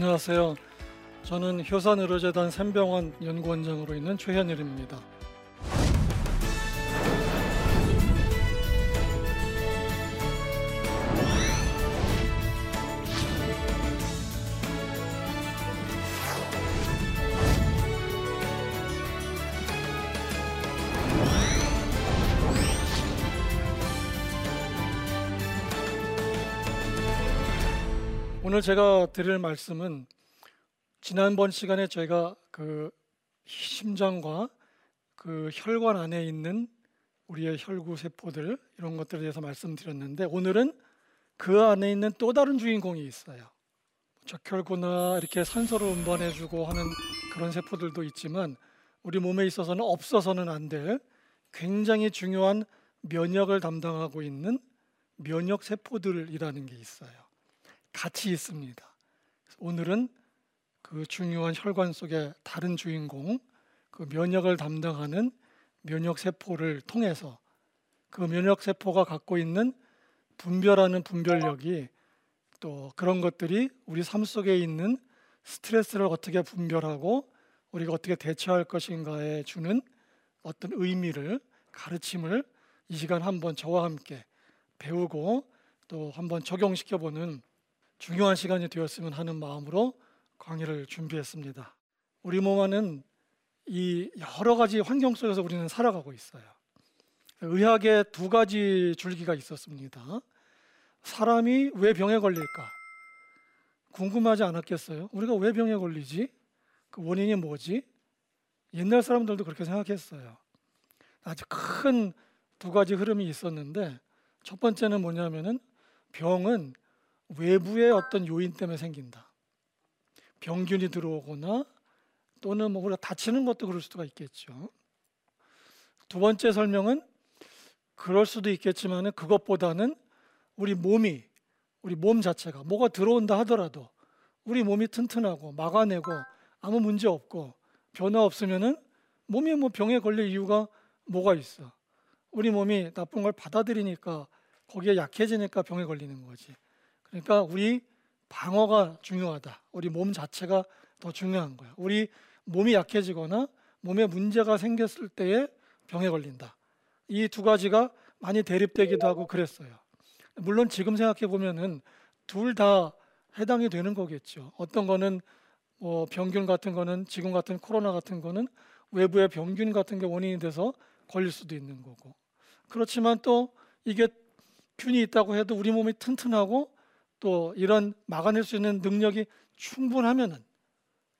안녕하세요. 저는 효산의료재단 샘병원 연구원장으로 있는 최현일입니다. 오늘 제가 드릴 말씀은 지난번 시간에 저희가 그 심장과 그 혈관 안에 있는 우리의 혈구 세포들 이런 것들에 대해서 말씀드렸는데 오늘은 그 안에 있는 또 다른 주인공이 있어요. 적혈구나 이렇게 산소를 운반해주고 하는 그런 세포들도 있지만 우리 몸에 있어서는 없어서는 안 될 굉장히 중요한 면역을 담당하고 있는 면역 세포들이라는 게 있어요. 같이 있습니다. 오늘은 그 중요한 혈관 속의 다른 주인공, 그 면역을 담당하는 면역 세포를 통해서 그 면역 세포가 갖고 있는 분별하는 분별력이 또 그런 것들이 우리 삶 속에 있는 스트레스를 어떻게 분별하고 우리가 어떻게 대처할 것인가에 주는 어떤 의미를 가르침을 이 시간 한번 저와 함께 배우고 또 한번 적용시켜 보는 중요한 시간이 되었으면 하는 마음으로 강의를 준비했습니다. 우리 몸 안은 이 여러 가지 환경 속에서 우리는 살아가고 있어요. 의학의 두 가지 줄기가 있었습니다. 사람이 왜 병에 걸릴까? 궁금하지 않았겠어요? 우리가 왜 병에 걸리지? 그 원인이 뭐지? 옛날 사람들도 그렇게 생각했어요. 아주 큰 두 가지 흐름이 있었는데 첫 번째는 뭐냐면은 병은 외부의 어떤 요인 때문에 생긴다. 병균이 들어오거나 또는 뭐 우리가 다치는 것도 그럴 수가 있겠죠. 두 번째 설명은 그럴 수도 있겠지만 그것보다는 우리 몸이 우리 몸 자체가 뭐가 들어온다 하더라도 우리 몸이 튼튼하고 막아내고 아무 문제 없고 변화 없으면은 몸이 뭐 병에 걸릴 이유가 뭐가 있어? 우리 몸이 나쁜 걸 받아들이니까 거기에 약해지니까 병에 걸리는 거지. 그러니까 우리 방어가 중요하다. 우리 몸 자체가 더 중요한 거야. 우리 몸이 약해지거나 몸에 문제가 생겼을 때에 병에 걸린다. 이 두 가지가 많이 대립되기도 하고 그랬어요. 물론 지금 생각해 보면은 둘 다 해당이 되는 거겠죠. 어떤 거는 뭐 병균 같은 거는 지금 같은 코로나 같은 거는 외부의 병균 같은 게 원인이 돼서 걸릴 수도 있는 거고. 그렇지만 또 이게 균이 있다고 해도 우리 몸이 튼튼하고 또 이런 막아낼 수 있는 능력이 충분하면은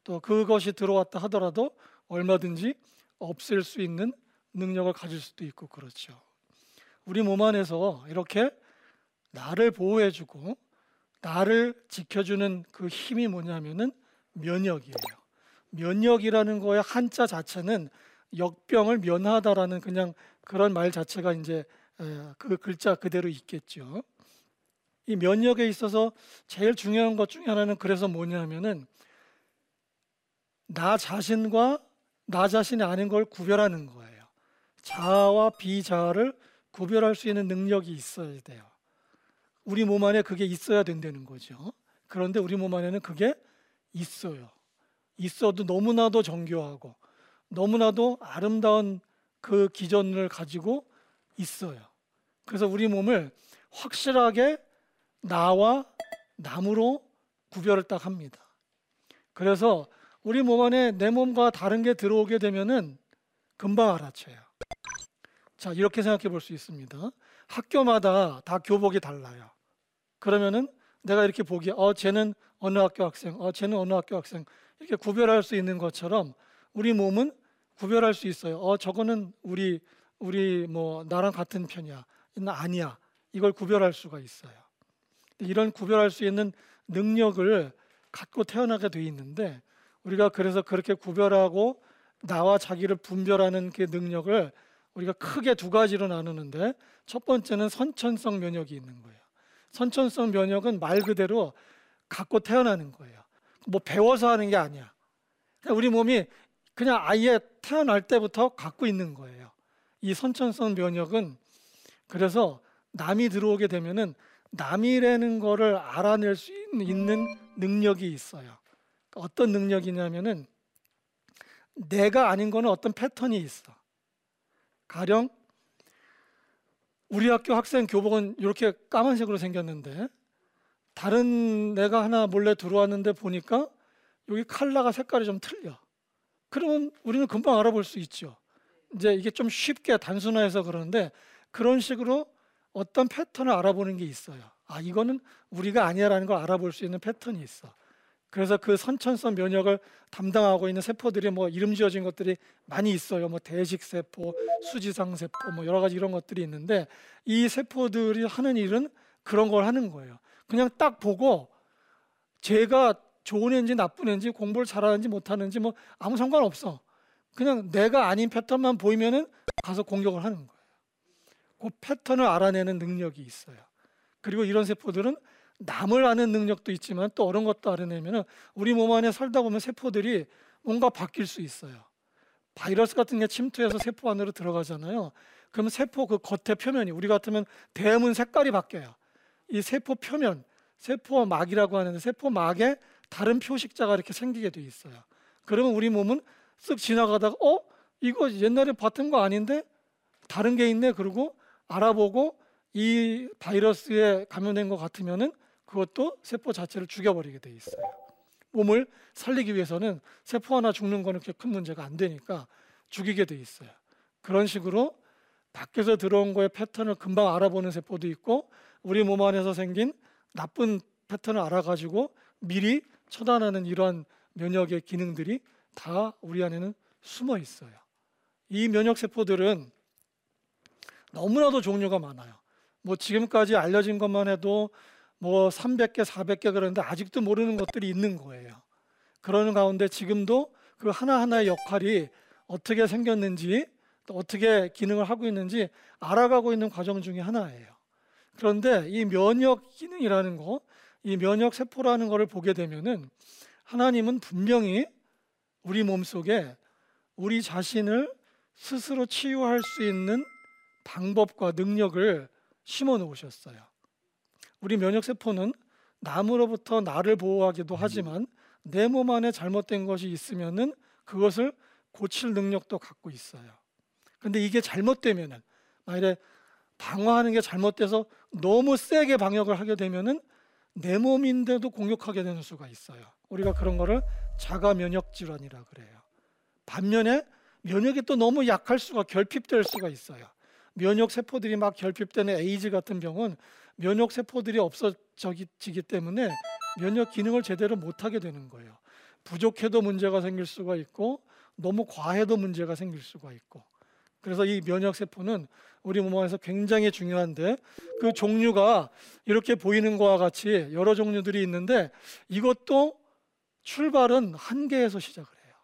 또 그것이 들어왔다 하더라도 얼마든지 없앨 수 있는 능력을 가질 수도 있고 그렇죠. 우리 몸 안에서 이렇게 나를 보호해주고 나를 지켜주는 그 힘이 뭐냐면은 면역이에요. 면역이라는 거의 한자 자체는 역병을 면하다라는 그냥 그런 말 자체가 이제 그 글자 그대로 있겠죠. 이 면역에 있어서 제일 중요한 것 중에 하나는 그래서 뭐냐면은 나 자신과 나 자신이 아닌 걸 구별하는 거예요. 자아와 비자아를 구별할 수 있는 능력이 있어야 돼요. 우리 몸 안에 그게 있어야 된다는 거죠. 그런데 우리 몸 안에는 그게 있어요. 있어도 너무나도 정교하고 너무나도 아름다운 그 기전을 가지고 있어요. 그래서 우리 몸을 확실하게 나와 남으로 구별을 딱 합니다. 그래서 우리 몸 안에 내 몸과 다른 게 들어오게 되면은 금방 알아채요. 자, 이렇게 생각해 볼 수 있습니다. 학교마다 다 교복이 달라요. 그러면은 내가 이렇게 보기에 어 쟤는 어느 학교 학생, 어 쟤는 어느 학교 학생 이렇게 구별할 수 있는 것처럼 우리 몸은 구별할 수 있어요. 어 저거는 우리 우리 뭐 나랑 같은 편이야. 나 아니야. 이걸 구별할 수가 있어요. 이런 구별할 수 있는 능력을 갖고 태어나게 돼 있는데 우리가 그래서 그렇게 구별하고 나와 자기를 분별하는 그 능력을 우리가 크게 두 가지로 나누는데 첫 번째는 선천성 면역이 있는 거예요. 선천성 면역은 말 그대로 갖고 태어나는 거예요. 뭐 배워서 하는 게 아니야. 우리 몸이 그냥 아예 태어날 때부터 갖고 있는 거예요. 이 선천성 면역은 그래서 남이 들어오게 되면은 남이라는 거를 알아낼 수 있는 능력이 있어요. 어떤 능력이냐면은 내가 아닌 거는 어떤 패턴이 있어. 가령 우리 학교 학생 교복은 이렇게 까만색으로 생겼는데 다른 내가 하나 몰래 들어왔는데 보니까 여기 칼라가 색깔이 좀 틀려. 그러면 우리는 금방 알아볼 수 있죠. 이제 이게 좀 쉽게 단순화해서 그러는데 그런 식으로 어떤 패턴을 알아보는 게 있어요. 아, 이거는 우리가 아니야라는 걸 알아볼 수 있는 패턴이 있어. 그래서 그 선천성 면역을 담당하고 있는 세포들이 뭐 이름 지어진 것들이 많이 있어요. 뭐 대식 세포, 수지상 세포, 뭐 여러 가지 이런 것들이 있는데 이 세포들이 하는 일은 그런 걸 하는 거예요. 그냥 딱 보고 제가 좋은 애인지 나쁜 애인지 공부를 잘하는지 못하는지 뭐 아무 상관없어. 그냥 내가 아닌 패턴만 보이면은 가서 공격을 하는 거예요. 그 패턴을 알아내는 능력이 있어요. 그리고 이런 세포들은 남을 아는 능력도 있지만 또 어려운 것도 알아내면 우리 몸 안에 살다 보면 세포들이 뭔가 바뀔 수 있어요. 바이러스 같은 게 침투해서 세포 안으로 들어가잖아요. 그러면 세포 그 겉에 표면이 우리 같으면 대문 색깔이 바뀌어요. 이 세포 표면, 세포막이라고 하는데 세포막에 다른 표식자가 이렇게 생기게 돼 있어요. 그러면 우리 몸은 쓱 지나가다가 어 이거 옛날에 봤던 거 아닌데 다른 게 있네 그러고 알아보고 이 바이러스에 감염된 것 같으면은 그것도 세포 자체를 죽여버리게 돼 있어요. 몸을 살리기 위해서는 세포 하나 죽는 거는 그렇게 큰 문제가 안 되니까 죽이게 돼 있어요. 그런 식으로 밖에서 들어온 거의 패턴을 금방 알아보는 세포도 있고 우리 몸 안에서 생긴 나쁜 패턴을 알아가지고 미리 처단하는 이러한 면역의 기능들이 다 우리 안에는 숨어 있어요. 이 면역 세포들은 너무나도 종류가 많아요. 뭐 지금까지 알려진 것만 해도 뭐 300개, 400개 그러는데 아직도 모르는 것들이 있는 거예요. 그러는 가운데 지금도 그 하나하나의 역할이 어떻게 생겼는지 또 어떻게 기능을 하고 있는지 알아가고 있는 과정 중에 하나예요. 그런데 이 면역 기능이라는 거, 이 면역 세포라는 것을 보게 되면은 하나님은 분명히 우리 몸 속에 우리 자신을 스스로 치유할 수 있는 방법과 능력을 심어 놓으셨어요. 우리 면역 세포는 남으로부터 나를 보호하기도 하지만 내 몸 안에 잘못된 것이 있으면은 그것을 고칠 능력도 갖고 있어요. 근데 이게 잘못되면은 만약에 방어하는 게 잘못돼서 너무 세게 방역을 하게 되면은 내 몸인데도 공격하게 되는 수가 있어요. 우리가 그런 거를 자가 면역 질환이라 그래요. 반면에 면역이 또 너무 약할 수가 결핍될 수가 있어요. 면역 세포들이 막 결핍되는 에이즈 같은 병은 면역 세포들이 없어지기 때문에 면역 기능을 제대로 못 하게 되는 거예요. 부족해도 문제가 생길 수가 있고 너무 과해도 문제가 생길 수가 있고 그래서 이 면역 세포는 우리 몸 안에서 굉장히 중요한데 그 종류가 이렇게 보이는 것과 같이 여러 종류들이 있는데 이것도 출발은 한 개에서 시작을 해요.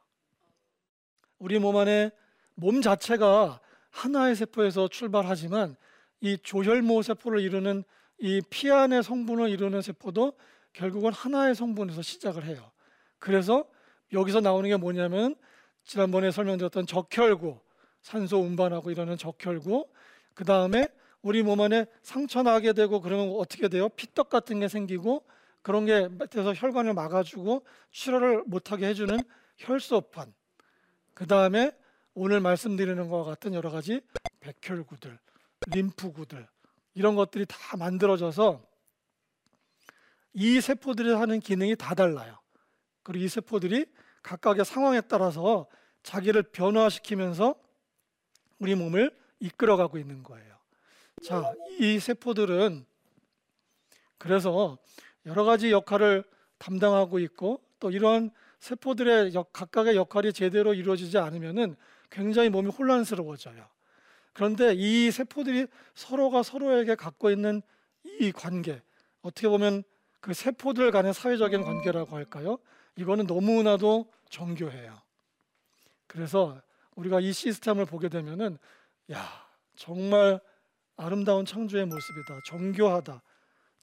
우리 몸 안에 몸 자체가 하나의 세포에서 출발하지만 이 조혈모 세포를 이루는 이 피 안의 성분을 이루는 세포도 결국은 하나의 성분에서 시작을 해요. 그래서 여기서 나오는 게 뭐냐면 지난번에 설명드렸던 적혈구, 산소 운반하고 이러는 적혈구, 그 다음에 우리 몸 안에 상처 나게 되고 그러면 어떻게 돼요? 피떡 같은 게 생기고 그런 게 돼서 혈관을 막아주고 출혈을 못하게 해주는 혈소판. 그 다음에 오늘 말씀드리는 것과 같은 여러 가지 백혈구들, 림프구들 이런 것들이 다 만들어져서 이 세포들이 하는 기능이 다 달라요. 그리고 이 세포들이 각각의 상황에 따라서 자기를 변화시키면서 우리 몸을 이끌어가고 있는 거예요. 자, 이 세포들은 그래서 여러 가지 역할을 담당하고 있고 또 이러한 세포들의 각각의 역할이 제대로 이루어지지 않으면은 굉장히 몸이 혼란스러워져요. 그런데 이 세포들이 서로가 서로에게 갖고 있는 이 관계, 어떻게 보면 그 세포들 간의 사회적인 관계라고 할까요? 이거는 너무나도 정교해요. 그래서 우리가 이 시스템을 보게 되면은 야 정말 아름다운 창조의 모습이다. 정교하다.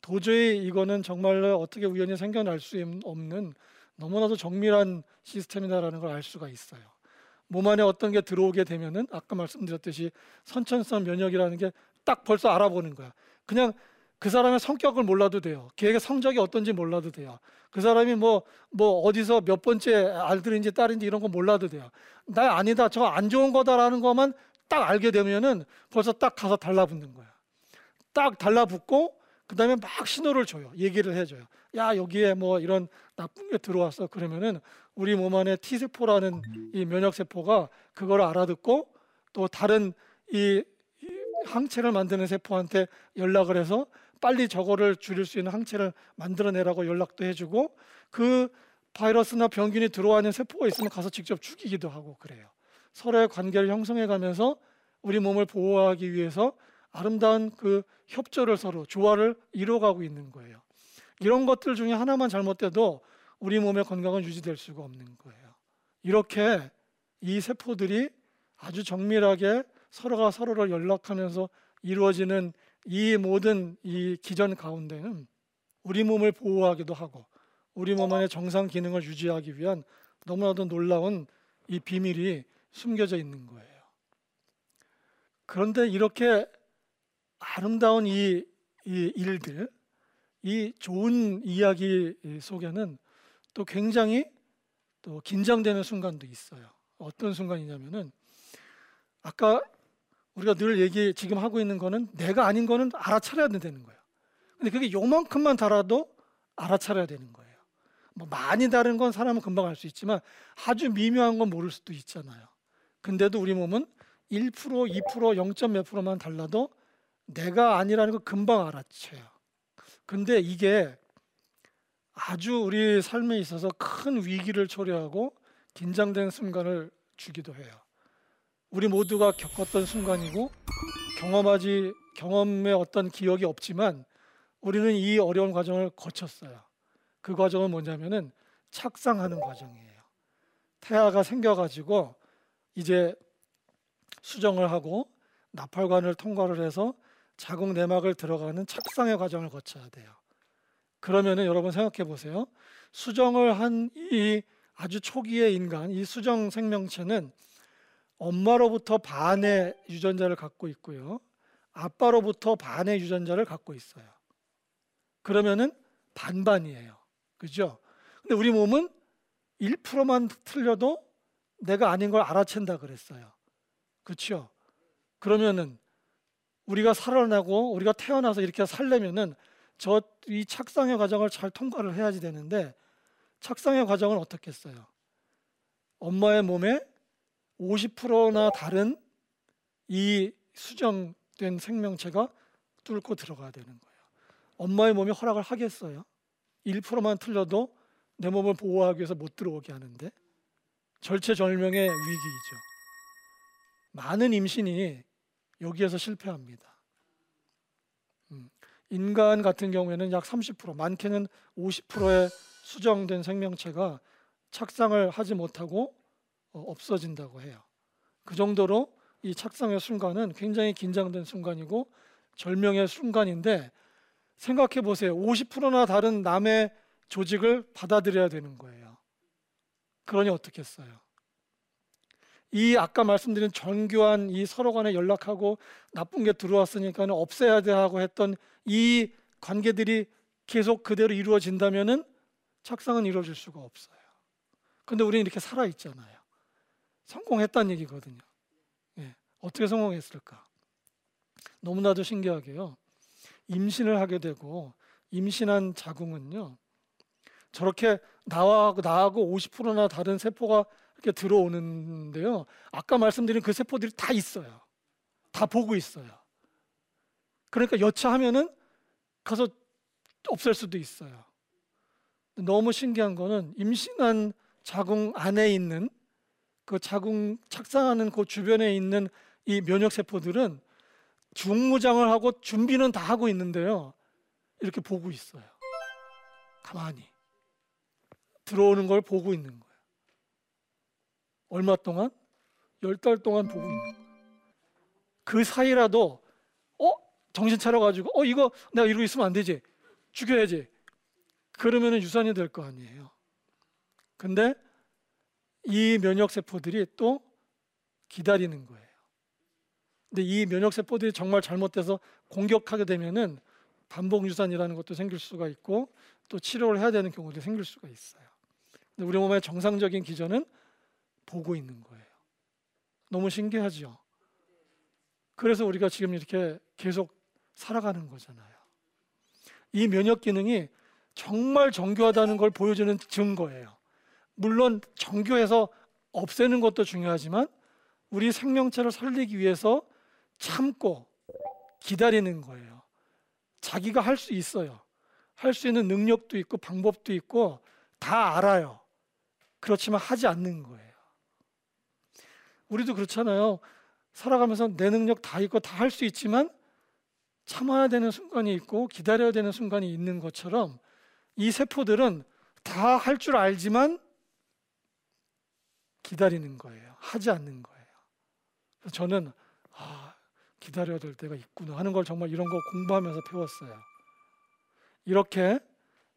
도저히 이거는 정말로 어떻게 우연히 생겨날 수 없는 너무나도 정밀한 시스템이다라는 걸 알 수가 있어요. 몸 안에 어떤 게 들어오게 되면은 아까 말씀드렸듯이 선천성 면역이라는 게 딱 벌써 알아보는 거야. 그냥 그 사람의 성격을 몰라도 돼요. 걔의 성적이 어떤지 몰라도 돼요. 그 사람이 뭐, 뭐 어디서 몇 번째 알들인지 딸인지 이런 거 몰라도 돼요. 나 아니다. 저 안 좋은 거다라는 것만 딱 알게 되면은 벌써 딱 가서 달라붙는 거야. 딱 달라붙고 그 다음에 막 신호를 줘요. 얘기를 해줘요. 야, 여기에 뭐 이런 나쁜 게 들어왔어. 그러면은 우리 몸 안에 T세포라는 이 면역세포가 그걸 알아듣고 또 다른 이 항체를 만드는 세포한테 연락을 해서 빨리 저거를 줄일 수 있는 항체를 만들어내라고 연락도 해주고 그 바이러스나 병균이 들어와 있는 세포가 있으면 가서 직접 죽이기도 하고 그래요. 서로의 관계를 형성해 가면서 우리 몸을 보호하기 위해서 아름다운 그 협조를 서로 조화를 이루어가고 있는 거예요. 이런 것들 중에 하나만 잘못돼도 우리 몸의 건강은 유지될 수가 없는 거예요. 이렇게 이 세포들이 아주 정밀하게 서로가 서로를 연락하면서 이루어지는 이 모든 이 기전 가운데는 우리 몸을 보호하기도 하고 우리 몸 안의 정상 기능을 유지하기 위한 너무나도 놀라운 이 비밀이 숨겨져 있는 거예요. 그런데 이렇게 아름다운 이, 이 일들, 이 좋은 이야기 속에는 또 굉장히 또 긴장되는 순간도 있어요. 어떤 순간이냐면은 아까 우리가 늘 얘기 지금 하고 있는 거는 내가 아닌 거는 알아차려야 되는 거예요. 근데 그게 요만큼만 달아도 알아차려야 되는 거예요. 뭐 많이 다른 건 사람은 금방 알 수 있지만 아주 미묘한 건 모를 수도 있잖아요. 근데도 우리 몸은 1%, 2%, 0. 몇 프로만 달라도 내가 아니라는 걸 금방 알아채요. 근데 이게 아주 우리 삶에 있어서 큰 위기를 초래하고 긴장된 순간을 주기도 해요. 우리 모두가 겪었던 순간이고 경험하지 경험의 어떤 기억이 없지만 우리는 이 어려운 과정을 거쳤어요. 그 과정은 뭐냐면은 착상하는 과정이에요. 태아가 생겨가지고 이제 수정을 하고 나팔관을 통과를 해서 자궁 내막을 들어가는 착상의 과정을 거쳐야 돼요. 그러면은 여러분 생각해 보세요. 수정을 한 이 아주 초기의 인간, 이 수정 생명체는 엄마로부터 반의 유전자를 갖고 있고요. 아빠로부터 반의 유전자를 갖고 있어요. 그러면은 반반이에요. 그죠? 근데 우리 몸은 1%만 틀려도 내가 아닌 걸 알아챈다 그랬어요. 그렇죠? 그러면은 우리가 살아나고 우리가 태어나서 이렇게 살려면은 저 이 착상의 과정을 잘 통과를 해야지 되는데 착상의 과정은 어떻겠어요? 엄마의 몸에 50%나 다른 이 수정된 생명체가 뚫고 들어가야 되는 거예요. 엄마의 몸이 허락을 하겠어요? 1%만 틀려도 내 몸을 보호하기 위해서 못 들어오게 하는데 절체절명의 위기이죠. 많은 임신이 여기에서 실패합니다. 음, 인간 같은 경우에는 약 30%, 많게는 50%의 수정된 생명체가 착상을 하지 못하고 어, 없어진다고 해요. 그 정도로 이 착상의 순간은 굉장히 긴장된 순간이고 절명의 순간인데 생각해 보세요. 50%나 다른 남의 조직을 받아들여야 되는 거예요. 그러니 어떻겠어요? 이 아까 말씀드린 정교한 이 서로 간에 연락하고 나쁜 게 들어왔으니까 없애야 돼 하고 했던 이 관계들이 계속 그대로 이루어진다면은 착상은 이루어질 수가 없어요. 근데 우리는 이렇게 살아 있잖아요. 성공했다는 얘기거든요. 예, 어떻게 성공했을까? 너무나도 신기하게요. 임신을 하게 되고 임신한 자궁은요. 저렇게 나하고 나하고 50%나 다른 세포가 들어오는데요. 아까 말씀드린 그 세포들이 다 있어요. 다 보고 있어요. 그러니까 여차하면은 가서 없앨 수도 있어요. 너무 신기한 거는 임신한 자궁 안에 있는 그 자궁 착상하는 그 주변에 있는 이 면역 세포들은 중무장을 하고 준비는 다 하고 있는데요. 이렇게 보고 있어요. 가만히 들어오는 걸 보고 있는 거예요. 얼마 동안? 열 달 동안 보고 있는 거예요. 그 사이라도 어 정신 차려가지고 어 이거 내가 이러고 있으면 안 되지 죽여야지 그러면 유산이 될 거 아니에요. 근데 이 면역 세포들이 또 기다리는 거예요. 근데 이 면역 세포들이 정말 잘못돼서 공격하게 되면은 반복 유산이라는 것도 생길 수가 있고 또 치료를 해야 되는 경우도 생길 수가 있어요. 근데 우리 몸의 정상적인 기전은 보고 있는 거예요. 너무 신기하죠. 그래서 우리가 지금 이렇게 계속 살아가는 거잖아요. 이 면역 기능이 정말 정교하다는 걸 보여주는 증거예요. 물론 정교해서 없애는 것도 중요하지만 우리 생명체를 살리기 위해서 참고 기다리는 거예요. 자기가 할 수 있어요. 할 수 있는 능력도 있고 방법도 있고 다 알아요. 그렇지만 하지 않는 거예요. 우리도 그렇잖아요. 살아가면서 내 능력 다 있고 다 할 수 있지만 참아야 되는 순간이 있고 기다려야 되는 순간이 있는 것처럼 이 세포들은 다 할 줄 알지만 기다리는 거예요. 하지 않는 거예요. 저는 아, 기다려야 될 때가 있구나 하는 걸 정말 이런 거 공부하면서 배웠어요. 이렇게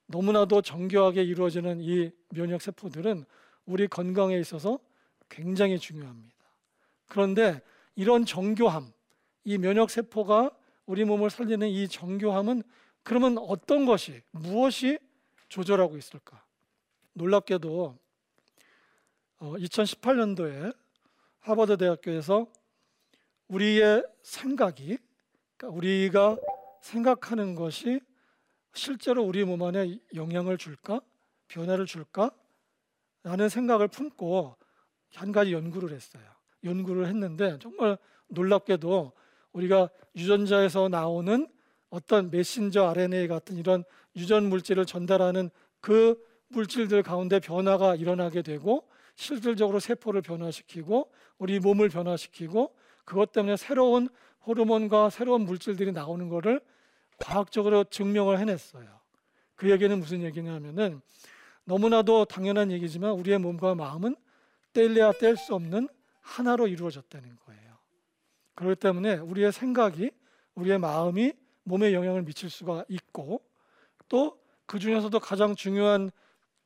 너무나도 정교하게 이루어지는 이 면역 세포들은 우리 건강에 있어서 굉장히 중요합니다. 그런데 이런 정교함, 이 면역 세포가 우리 몸을 살리는 이 정교함은 그러면 어떤 것이 무엇이 조절하고 있을까? 놀랍게도 2018년도에 어, 하버드 대학교에서 우리의 생각이 그러니까 우리가 생각하는 것이 실제로 우리 몸 안에 영향을 줄까? 변화를 줄까? 라는 생각을 품고 한 가지 연구를 했어요. 연구를 했는데 정말 놀랍게도 우리가 유전자에서 나오는 어떤 메신저 RNA 같은 이런 유전 물질을 전달하는 그 물질들 가운데 변화가 일어나게 되고 실질적으로 세포를 변화시키고 우리 몸을 변화시키고 그것 때문에 새로운 호르몬과 새로운 물질들이 나오는 것을 과학적으로 증명을 해냈어요. 그 얘기는 무슨 얘기냐면은 너무나도 당연한 얘기지만 우리의 몸과 마음은 뗄래야 뗄 수 없는 하나로 이루어졌다는 거예요. 그렇기 때문에 우리의 생각이 우리의 마음이 몸에 영향을 미칠 수가 있고 또 그 중에서도 가장 중요한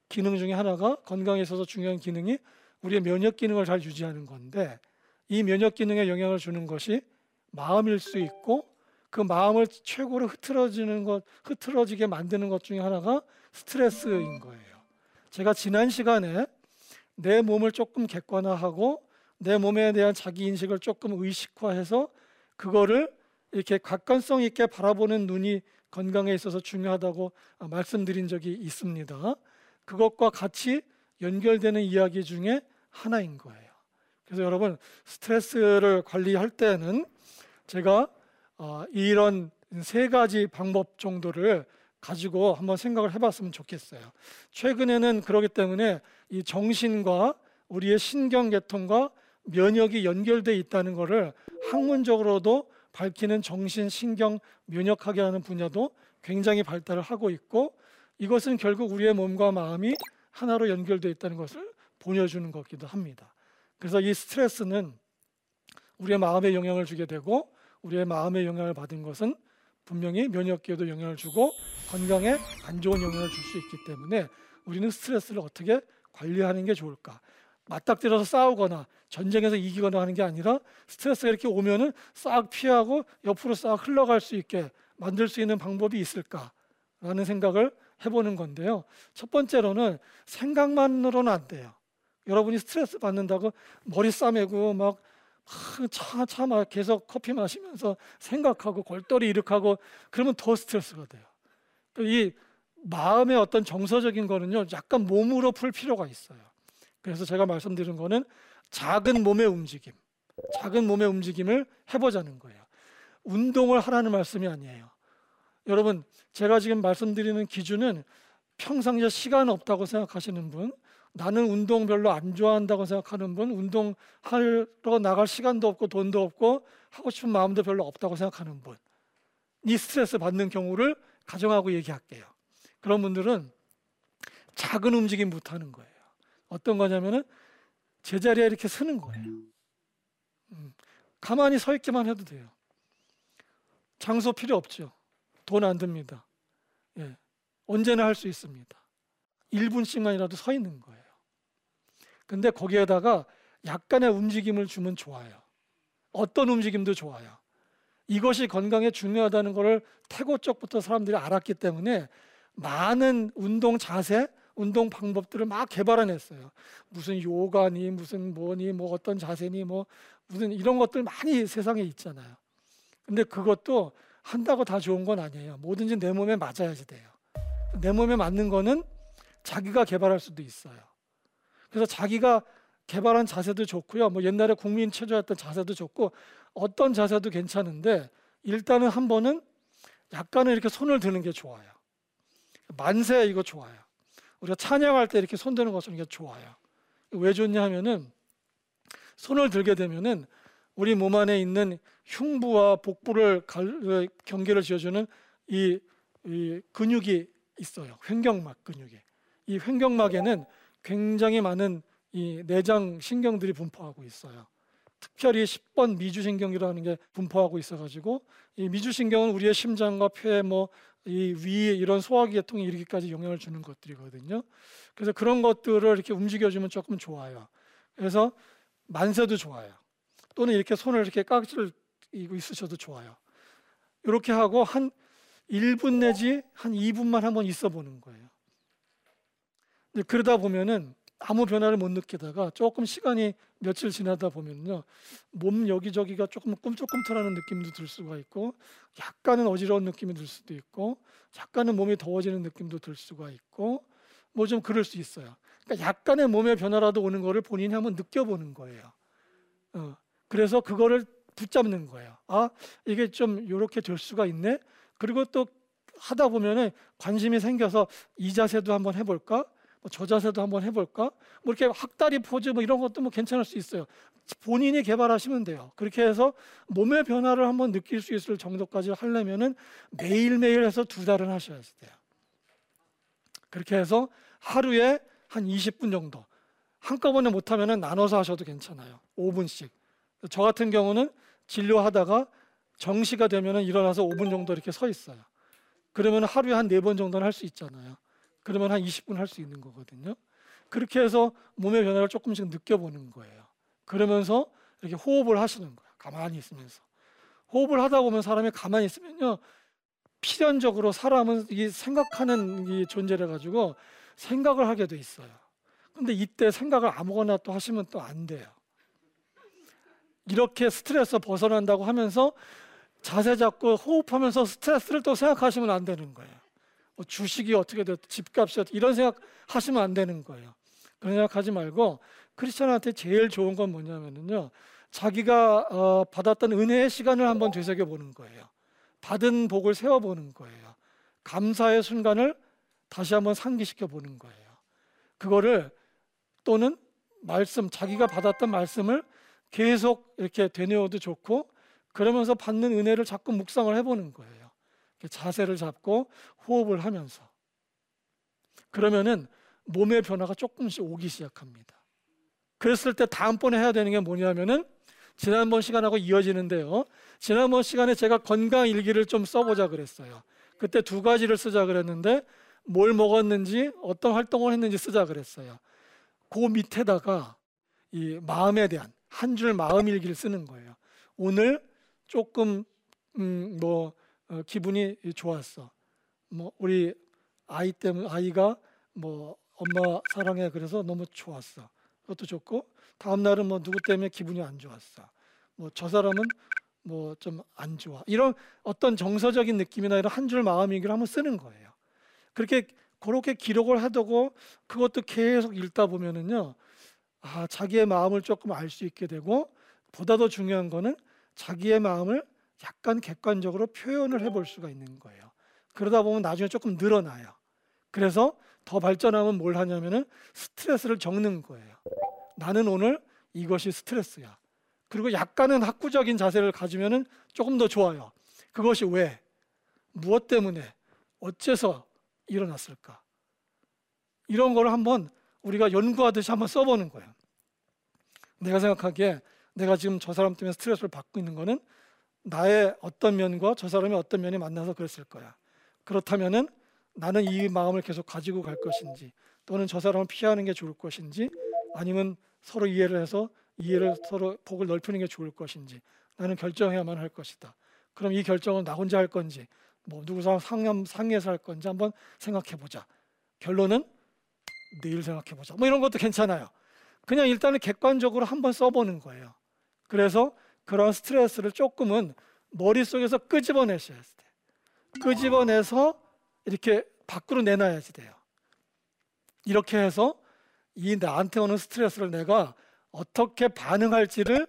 기능 중에 하나가 건강에 있어서 중요한 기능이 우리의 면역 기능을 잘 유지하는 건데 이 면역 기능에 영향을 주는 것이 마음일 수 있고 그 마음을 최고로 흐트러지는 것, 흐트러지게 만드는 것 중에 하나가 스트레스인 거예요. 제가 지난 시간에 내 몸을 조금 객관화하고 내 몸에 대한 자기 인식을 조금 의식화해서 그거를 이렇게 객관성 있게 바라보는 눈이 건강에 있어서 중요하다고 말씀드린 적이 있습니다. 그것과 같이 연결되는 이야기 중에 하나인 거예요. 그래서 여러분 스트레스를 관리할 때는 제가 어, 이런 세 가지 방법 정도를 가지고 한번 생각을 해봤으면 좋겠어요. 최근에는 그러기 때문에 이 정신과 우리의 신경계통과 면역이 연결돼 있다는 것을 학문적으로도 밝히는 정신, 신경, 면역학이 라는 분야도 굉장히 발달을 하고 있고 이것은 결국 우리의 몸과 마음이 하나로 연결되어 있다는 것을 보여주는 것기도 합니다. 그래서 이 스트레스는 우리의 마음에 영향을 주게 되고 우리의 마음에 영향을 받은 것은 분명히 면역계에도 영향을 주고 건강에 안 좋은 영향을 줄 수 있기 때문에 우리는 스트레스를 어떻게 관리하는 게 좋을까? 맞닥뜨려서 싸우거나 전쟁에서 이기거나 하는 게 아니라 스트레스가 이렇게 오면은 싹 피하고 옆으로 싹 흘러갈 수 있게 만들 수 있는 방법이 있을까라는 생각을 해보는 건데요. 첫 번째로는 생각만으로는 안 돼요. 여러분이 스트레스 받는다고 머리 싸매고 막 차, 차, 막 계속 커피 마시면서 생각하고 골똘히 일으하고 그러면 더 스트레스가 돼요. 이 마음의 어떤 정서적인 거는요, 약간 몸으로 풀 필요가 있어요. 그래서 제가 말씀드린 거는 작은 몸의 움직임, 작은 몸의 움직임을 해보자는 거예요. 운동을 하라는 말씀이 아니에요. 여러분, 제가 지금 말씀드리는 기준은 평상시에 시간 없다고 생각하시는 분, 나는 운동 별로 안 좋아한다고 생각하는 분, 운동하러 나갈 시간도 없고 돈도 없고 하고 싶은 마음도 별로 없다고 생각하는 분, 이 스트레스 받는 경우를 가정하고 얘기할게요. 그런 분들은 작은 움직임부터 하는 거예요. 어떤 거냐면은 제자리에 이렇게 서는 거예요. 음, 가만히 서 있기만 해도 돼요. 장소 필요 없죠. 돈 안 듭니다. 예, 언제나 할 수 있습니다. 1분씩만이라도 서 있는 거예요. 근데 거기에다가 약간의 움직임을 주면 좋아요. 어떤 움직임도 좋아요. 이것이 건강에 중요하다는 것을 태고 쪽부터 사람들이 알았기 때문에 많은 운동 자세, 운동 방법들을 막 개발해냈어요. 무슨 요가니 무슨 뭐니 뭐 어떤 자세니 뭐 무슨 이런 것들 많이 세상에 있잖아요. 근데 그것도 한다고 다 좋은 건 아니에요. 뭐든지 내 몸에 맞아야지 돼요. 내 몸에 맞는 거는 자기가 개발할 수도 있어요. 그래서 자기가 개발한 자세도 좋고요. 뭐 옛날에 국민 체조했던 자세도 좋고 어떤 자세도 괜찮은데 일단은 한 번은 약간은 이렇게 손을 드는 게 좋아요. 만세 이거 좋아요. 우리가 찬양할 때 이렇게 손 드는 것은 이게 좋아요. 왜 좋냐 하면은 손을 들게 되면은 우리 몸 안에 있는 흉부와 복부를 갈, 경계를 지어주는 이, 이 근육이 있어요. 횡격막 근육이. 이 횡격막에는 굉장히 많은 이 내장 신경들이 분포하고 있어요. 특별히 10번 미주신경이라는 게 분포하고 있어가지고 이 미주신경은 우리의 심장과 폐, 뭐 이 위 이런 소화기계통에 이르기까지 영향을 주는 것들이거든요. 그래서 그런 것들을 이렇게 움직여주면 조금 좋아요. 그래서 만세도 좋아요. 또는 이렇게 손을 이렇게 깍지를 이고 있으셔도 좋아요. 이렇게 하고 한 1분 내지 한 2분만 한번 있어 보는 거예요. 그러다 보면은 아무 변화를 못 느끼다가 조금 시간이 며칠 지나다 보면요 몸 여기저기가 조금 꿈틀꿈틀하는 느낌도 들 수가 있고 약간은 어지러운 느낌이 들 수도 있고 약간은 몸이 더워지는 느낌도 들 수가 있고 뭐 좀 그럴 수 있어요. 그러니까 약간의 몸의 변화라도 오는 거를 본인이 한번 느껴보는 거예요. 어, 그래서 그거를 붙잡는 거예요. 아 이게 좀 이렇게 될 수가 있네. 그리고 또 하다 보면은 관심이 생겨서 이 자세도 한번 해볼까? 뭐 저 자세도 한번 해볼까? 뭐 이렇게 학다리 포즈 뭐 이런 것도 뭐 괜찮을 수 있어요. 본인이 개발하시면 돼요. 그렇게 해서 몸의 변화를 한번 느낄 수 있을 정도까지 하려면은 매일매일 해서 두 달은 하셔야 돼요. 그렇게 해서 하루에 한 20분 정도. 한꺼번에 못하면은 나눠서 하셔도 괜찮아요. 5분씩. 저 같은 경우는 진료하다가 정시가 되면은 일어나서 5분 정도 이렇게 서 있어요. 그러면 하루에 한 네 번 정도는 할 수 있잖아요. 그러면 한 20분 할 수 있는 거거든요. 그렇게 해서 몸의 변화를 조금씩 느껴보는 거예요. 그러면서 이렇게 호흡을 하시는 거예요. 가만히 있으면서. 호흡을 하다 보면 사람이 가만히 있으면요. 필연적으로 사람은 이 생각하는 이 존재를 가지고 생각을 하게 돼 있어요. 근데 이때 생각을 아무거나 또 하시면 또 안 돼요. 이렇게 스트레스 벗어난다고 하면서 자세 잡고 호흡하면서 스트레스를 또 생각하시면 안 되는 거예요. 뭐 주식이 어떻게 됐, 집값이 어떻게 이런 생각 하시면 안 되는 거예요. 그런 생각하지 말고 크리스천한테 제일 좋은 건 뭐냐면요. 자기가 어, 받았던 은혜의 시간을 한번 되새겨 보는 거예요. 받은 복을 세워 보는 거예요. 감사의 순간을 다시 한번 상기시켜 보는 거예요. 그거를 또는 말씀 자기가 받았던 말씀을 계속 이렇게 되뇌어도 좋고 그러면서 받는 은혜를 자꾸 묵상을 해보는 거예요. 자세를 잡고 호흡을 하면서 그러면은 몸의 변화가 조금씩 오기 시작합니다. 그랬을 때 다음번에 해야 되는 게 뭐냐면은 지난번 시간하고 이어지는데요. 지난번 시간에 제가 건강 일기를 좀 써보자 그랬어요. 그때 두 가지를 쓰자 그랬는데 뭘 먹었는지 어떤 활동을 했는지 쓰자 그랬어요. 그 밑에다가 이 마음에 대한 한 줄 마음 일기를 쓰는 거예요. 오늘 조금 음, 뭐 어, 기분이 좋았어. 뭐 우리 아이 때문에 아이가 뭐 엄마 사랑해 그래서 너무 좋았어. 그것도 좋고 다음 날은 뭐 누구 때문에 기분이 안 좋았어. 뭐 저 사람은 뭐 좀 안 좋아. 이런 어떤 정서적인 느낌이나 이런 한 줄 마음 얘기를 한번 쓰는 거예요. 그렇게 그렇게 기록을 해두고 그것도 계속 읽다 보면은요. 아, 자기의 마음을 조금 알 수 있게 되고 보다 더 중요한 거는 자기의 마음을 약간 객관적으로 표현을 해볼 수가 있는 거예요. 그러다 보면 나중에 조금 늘어나요. 그래서 더 발전하면 뭘 하냐면은 스트레스를 적는 거예요. 나는 오늘 이것이 스트레스야. 그리고 약간은 학구적인 자세를 가지면은 조금 더 좋아요. 그것이 왜? 무엇 때문에? 어째서 일어났을까? 이런 거를 한번 우리가 연구하듯이 한번 써보는 거예요. 내가 생각하기에 내가 지금 저 사람 때문에 스트레스를 받고 있는 거는 나의 어떤 면과 저 사람의 어떤 면이 만나서 그랬을 거야. 그렇다면은 나는 이 마음을 계속 가지고 갈 것인지 또는 저 사람을 피하는 게 좋을 것인지 아니면 서로 이해를 해서 이해를 서로 폭을 넓히는 게 좋을 것인지 나는 결정해야만 할 것이다. 그럼 이 결정은 나 혼자 할 건지 뭐 누구랑 상념 상의해서 할 건지 한번 생각해 보자. 결론은 내일 생각해 보자. 뭐 이런 것도 괜찮아요. 그냥 일단은 객관적으로 한번 써보는 거예요. 그래서 그런 스트레스를 조금은 머릿속에서 끄집어내셔야 돼. 끄집어내서 이렇게 밖으로 내놔야지 돼요. 이렇게 해서 이 나한테 오는 스트레스를 내가 어떻게 반응할지를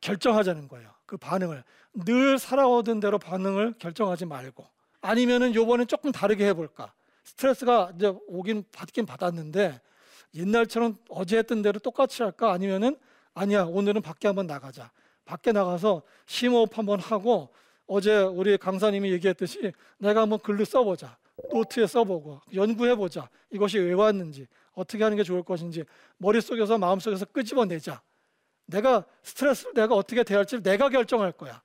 결정하자는 거예요. 그 반응을 늘 살아오던 대로 반응을 결정하지 말고 아니면은 요번엔 조금 다르게 해볼까? 스트레스가 이제 오긴 받긴 받았는데 옛날처럼 어제 했던 대로 똑같이 할까? 아니면은 아니야 오늘은 밖에 한번 나가자. 밖에 나가서 심호흡 한번 하고 어제 우리 강사님이 얘기했듯이 내가 한번 글로 써보자. 노트에 써보고 연구해보자. 이것이 왜 왔는지 어떻게 하는 게 좋을 것인지 머릿속에서 마음속에서 끄집어내자. 내가 스트레스를 내가 어떻게 대할지를 내가 결정할 거야.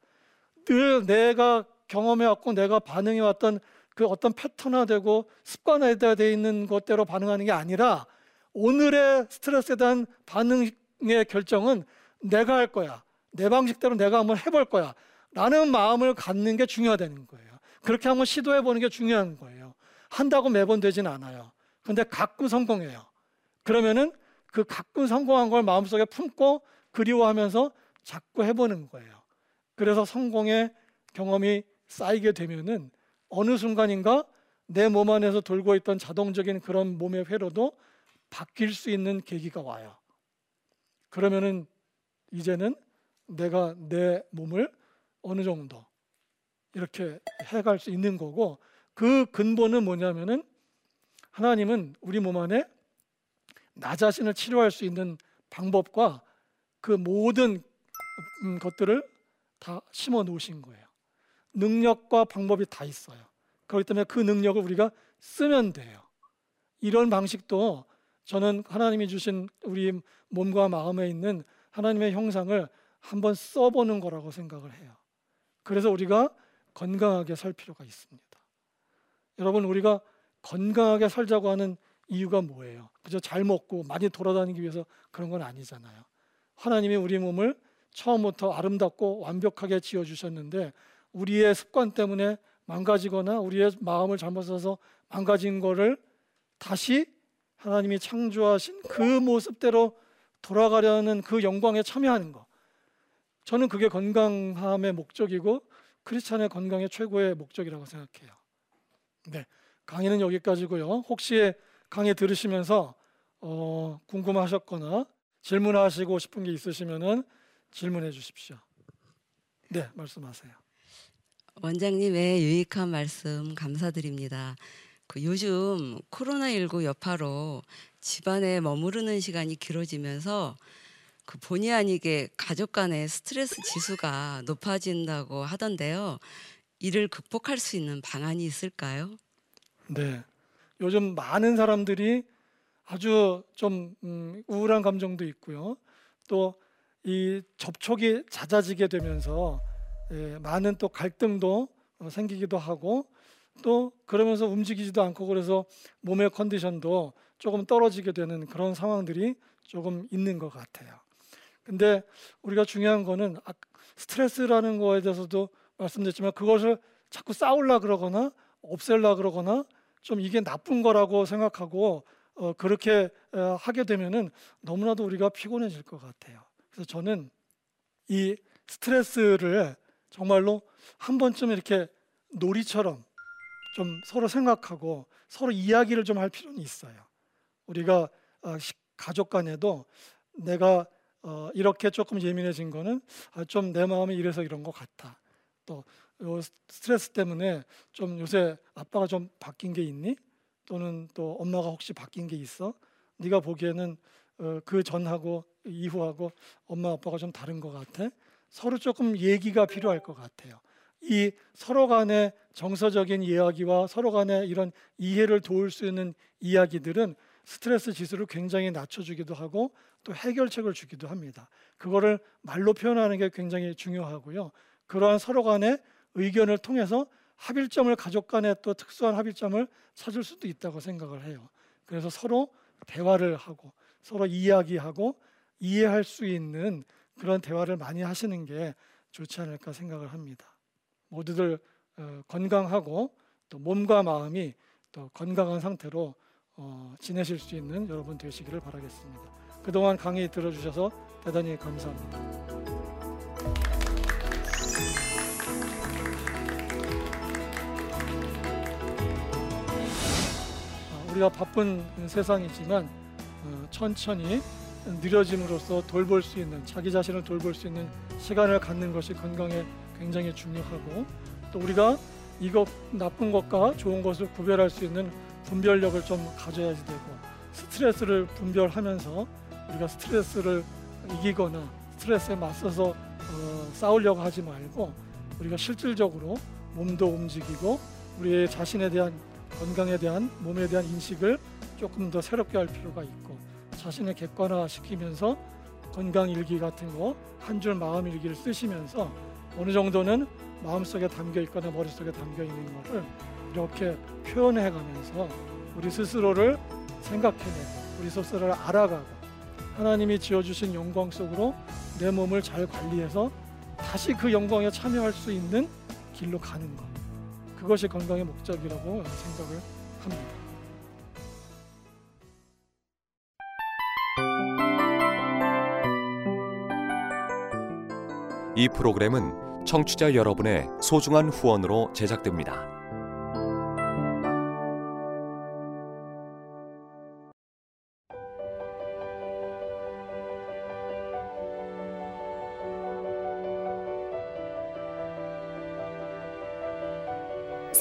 늘 내가 경험해왔고 내가 반응해왔던 그 어떤 패턴화되고 습관화되어 있는 것대로 반응하는 게 아니라 오늘의 스트레스에 대한 반응의 결정은 내가 할 거야. 내 방식대로 내가 한번 해볼 거야. 라는 마음을 갖는 게 중요하다는 거예요. 그렇게 한번 시도해 보는 게 중요한 거예요. 한다고 매번 되진 않아요. 근데 가끔 성공해요. 그러면은 그 가끔 성공한 걸 마음속에 품고 그리워하면서 자꾸 해보는 거예요. 그래서 성공의 경험이 쌓이게 되면은 어느 순간인가 내 몸 안에서 돌고 있던 자동적인 그런 몸의 회로도 바뀔 수 있는 계기가 와요. 그러면은 이제는 내가 내 몸을 어느 정도 이렇게 해갈 수 있는 거고 그 근본은 뭐냐면은 하나님은 우리 몸 안에 나 자신을 치료할 수 있는 방법과 그 모든 음, 것들을 다 심어 놓으신 거예요. 능력과 방법이 다 있어요. 그렇기 때문에 그 능력을 우리가 쓰면 돼요. 이런 방식도 저는 하나님이 주신 우리 몸과 마음에 있는 하나님의 형상을 한번 써보는 거라고 생각을 해요. 그래서 우리가 건강하게 살 필요가 있습니다. 여러분 우리가 건강하게 살자고 하는 이유가 뭐예요? 그저 잘 먹고 많이 돌아다니기 위해서 그런 건 아니잖아요. 하나님이 우리 몸을 처음부터 아름답고 완벽하게 지어 주셨는데 우리의 습관 때문에 망가지거나 우리의 마음을 잘못 써서 망가진 거를 다시 하나님이 창조하신 그 모습대로 돌아가려는 그 영광에 참여하는 거. 저는 그게 건강함의 목적이고 크리스찬의 건강의 최고의 목적이라고 생각해요. 네, 강의는 여기까지고요. 혹시 강의 들으시면서 어, 궁금하셨거나 질문하시고 싶은 게 있으시면은 질문해 주십시오. 네, 말씀하세요. 원장님의 유익한 말씀 감사드립니다. 그 요즘 코로나19 여파로 집안에 머무르는 시간이 길어지면서 그 본의 아니게 가족 간의 스트레스 지수가 높아진다고 하던데요. 이를 극복할 수 있는 방안이 있을까요? 네, 요즘 많은 사람들이 아주 좀 음, 우울한 감정도 있고요. 또 이 접촉이 잦아지게 되면서 예, 많은 또 갈등도 어, 생기기도 하고 또 그러면서 움직이지도 않고 그래서 몸의 컨디션도 조금 떨어지게 되는 그런 상황들이 조금 있는 것 같아요. 근데 우리가 중요한 거는 아, 스트레스라는 거에 대해서도 말씀드렸지만 그것을 자꾸 쌓으려 그러거나 없앨라 그러거나 좀 이게 나쁜 거라고 생각하고 어, 그렇게 어, 하게 되면은 너무나도 우리가 피곤해질 것 같아요. 그래서 저는 이 스트레스를 정말로 한 번쯤 이렇게 놀이처럼 좀 서로 생각하고 서로 이야기를 좀 할 필요는 있어요. 우리가 어, 가족 간에도 내가 어, 이렇게 조금 예민해진 거는 아, 좀 내 마음이 이래서 이런 것 같아. 또 스트레스 때문에 좀 요새 아빠가 좀 바뀐 게 있니? 또는 또 엄마가 혹시 바뀐 게 있어? 네가 보기에는 어, 그 전하고 이후하고 엄마 아빠가 좀 다른 것 같아. 서로 조금 얘기가 필요할 것 같아요. 이 서로 간의 정서적인 이야기와 서로 간의 이런 이해를 도울 수 있는 이야기들은 스트레스 지수를 굉장히 낮춰주기도 하고 또 해결책을 주기도 합니다. 그거를 말로 표현하는 게 굉장히 중요하고요. 그러한 서로 간의 의견을 통해서 합일점을 가족 간에 또 특수한 합일점을 찾을 수도 있다고 생각을 해요. 그래서 서로 대화를 하고 서로 이야기하고 이해할 수 있는 그런 대화를 많이 하시는 게 좋지 않을까 생각을 합니다. 모두들 어, 건강하고 또 몸과 마음이 또 건강한 상태로 어, 지내실 수 있는 여러분 되시기를 바라겠습니다. 그동안 강의 들어주셔서 대단히 감사합니다. 어, 우리가 바쁜 세상이지만 어, 천천히 느려짐으로써 돌볼 수 있는 자기 자신을 돌볼 수 있는 시간을 갖는 것이 건강에 굉장히 중요하고 또 우리가 이것 나쁜 것과 좋은 것을 구별할 수 있는 분별력을 좀 가져야 되고 스트레스를 분별하면서 우리가 스트레스를 이기거나 스트레스에 맞서서 어, 싸우려고 하지 말고 우리가 실질적으로 몸도 움직이고 우리의 자신에 대한 건강에 대한 몸에 대한 인식을 조금 더 새롭게 할 필요가 있고 자신을 객관화 시키면서 건강 일기 같은 거 한 줄 마음 일기를 쓰시면서 어느 정도는 마음속에 담겨 있거나 머릿속에 담겨 있는 것을 이렇게 표현해 가면서 우리 스스로를 생각해내고 우리 스스로를 알아가고 하나님이 지어주신 영광 속으로 내 몸을 잘 관리해서 다시 그 영광에 참여할 수 있는 길로 가는 것 그것이 건강의 목적이라고 생각을 합니다. 이 프로그램은 청취자 여러분의 소중한 후원으로 제작됩니다.